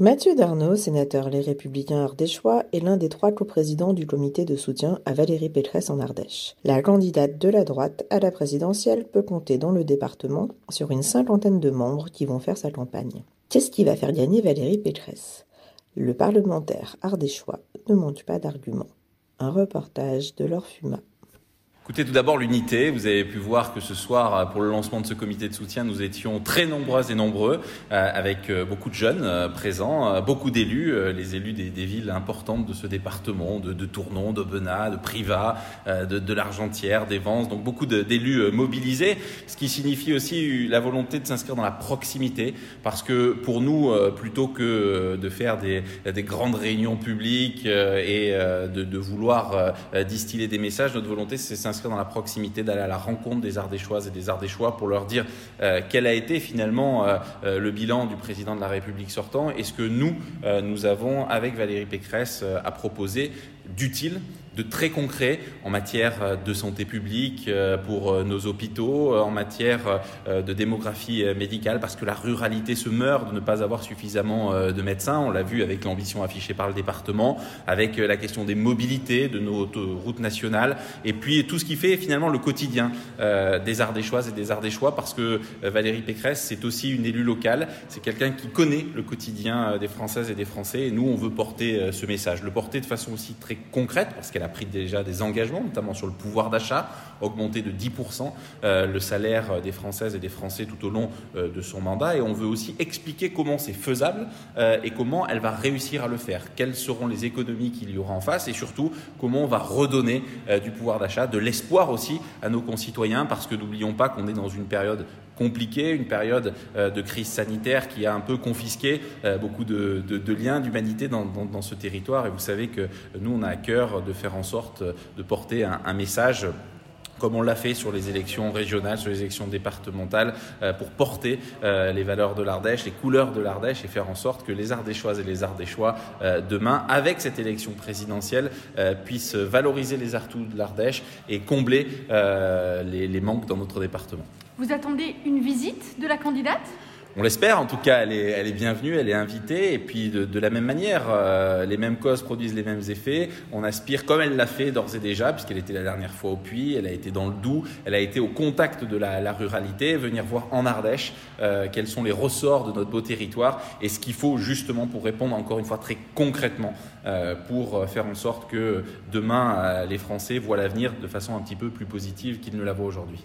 Mathieu Darnaud, sénateur Les Républicains ardéchois, est l'un des trois coprésidents du comité de soutien à Valérie Pécresse en Ardèche. La candidate de la droite à la présidentielle peut compter dans le département sur une cinquantaine de membres qui vont faire sa campagne. Qu'est-ce qui va faire gagner Valérie Pécresse? Le parlementaire ardéchois ne manque pas d'arguments. Un reportage de Laure. Écoutez, tout d'abord l'unité. Vous avez pu voir que ce soir, euh, pour le lancement de ce comité de soutien, nous étions très nombreuses et nombreux, euh, avec euh, beaucoup de jeunes présents, beaucoup d'élus, les élus des, villes importantes de ce département, de, de Tournon, d'Aubenas, de Privas, de, l'Argentière, des Vence, donc beaucoup d'élus mobilisés, ce qui signifie aussi la volonté de s'inscrire dans la proximité, parce que pour nous, plutôt que de faire des, des grandes réunions publiques et de, de vouloir distiller des messages, notre volonté, c'est s'inscrire dans la proximité, d'aller à la rencontre des Ardéchoises et des Ardéchois pour leur dire euh, quel a été finalement euh, euh, le bilan du président de la République sortant et ce que nous, nous avons, avec Valérie Pécresse, à proposer d'utile de très concret en matière euh, de santé publique euh, pour euh, nos hôpitaux, en matière de démographie médicale, parce que la ruralité se meurt de ne pas avoir suffisamment de médecins. On l'a vu avec l'ambition affichée par le département, avec la question des mobilités de nos routes nationales, et puis tout ce qui fait finalement le quotidien des Ardéchoises et des Ardéchois, parce que Valérie Pécresse, c'est aussi une élue locale, c'est quelqu'un qui connaît le quotidien des Françaises et des Français, et nous, on veut porter ce message, le porter de façon aussi très concrète, parce qu'elle elle a pris déjà des engagements, notamment sur le pouvoir d'achat, augmenter de 10% euh, le salaire des Françaises et des Français tout au long euh, de son mandat. Et on veut aussi expliquer comment c'est faisable euh, et comment elle va réussir à le faire. Quelles seront les économies qu'il y aura en face et surtout comment on va redonner du pouvoir d'achat, de l'espoir aussi à nos concitoyens, parce que n'oublions pas qu'on est dans une période compliquée, une période de crise sanitaire qui a un peu confisqué beaucoup de, liens d'humanité dans, ce territoire. Et vous savez que nous, on a à cœur de faire en sorte de porter un message comme on l'a fait sur les élections régionales, sur les élections départementales, euh, pour porter euh, les valeurs de l'Ardèche, les couleurs de l'Ardèche et faire en sorte que les Ardéchoises et les Ardéchois, euh, demain, avec cette élection présidentielle, puissent valoriser les atouts de l'Ardèche et combler les manques dans notre département. Vous attendez une visite de la candidate? On l'espère, en tout cas, elle est, bienvenue, elle est invitée, et puis de, la même manière, euh, les mêmes causes produisent les mêmes effets. On aspire, comme elle l'a fait d'ores et déjà, puisqu'elle était la dernière fois au Puy, elle a été dans le Doubs, elle a été au contact de la, ruralité, venir voir en Ardèche euh, quels sont les ressorts de notre beau territoire et ce qu'il faut justement pour répondre encore une fois très concrètement euh, pour faire en sorte que demain les Français voient l'avenir de façon un petit peu plus positive qu'ils ne la voient aujourd'hui.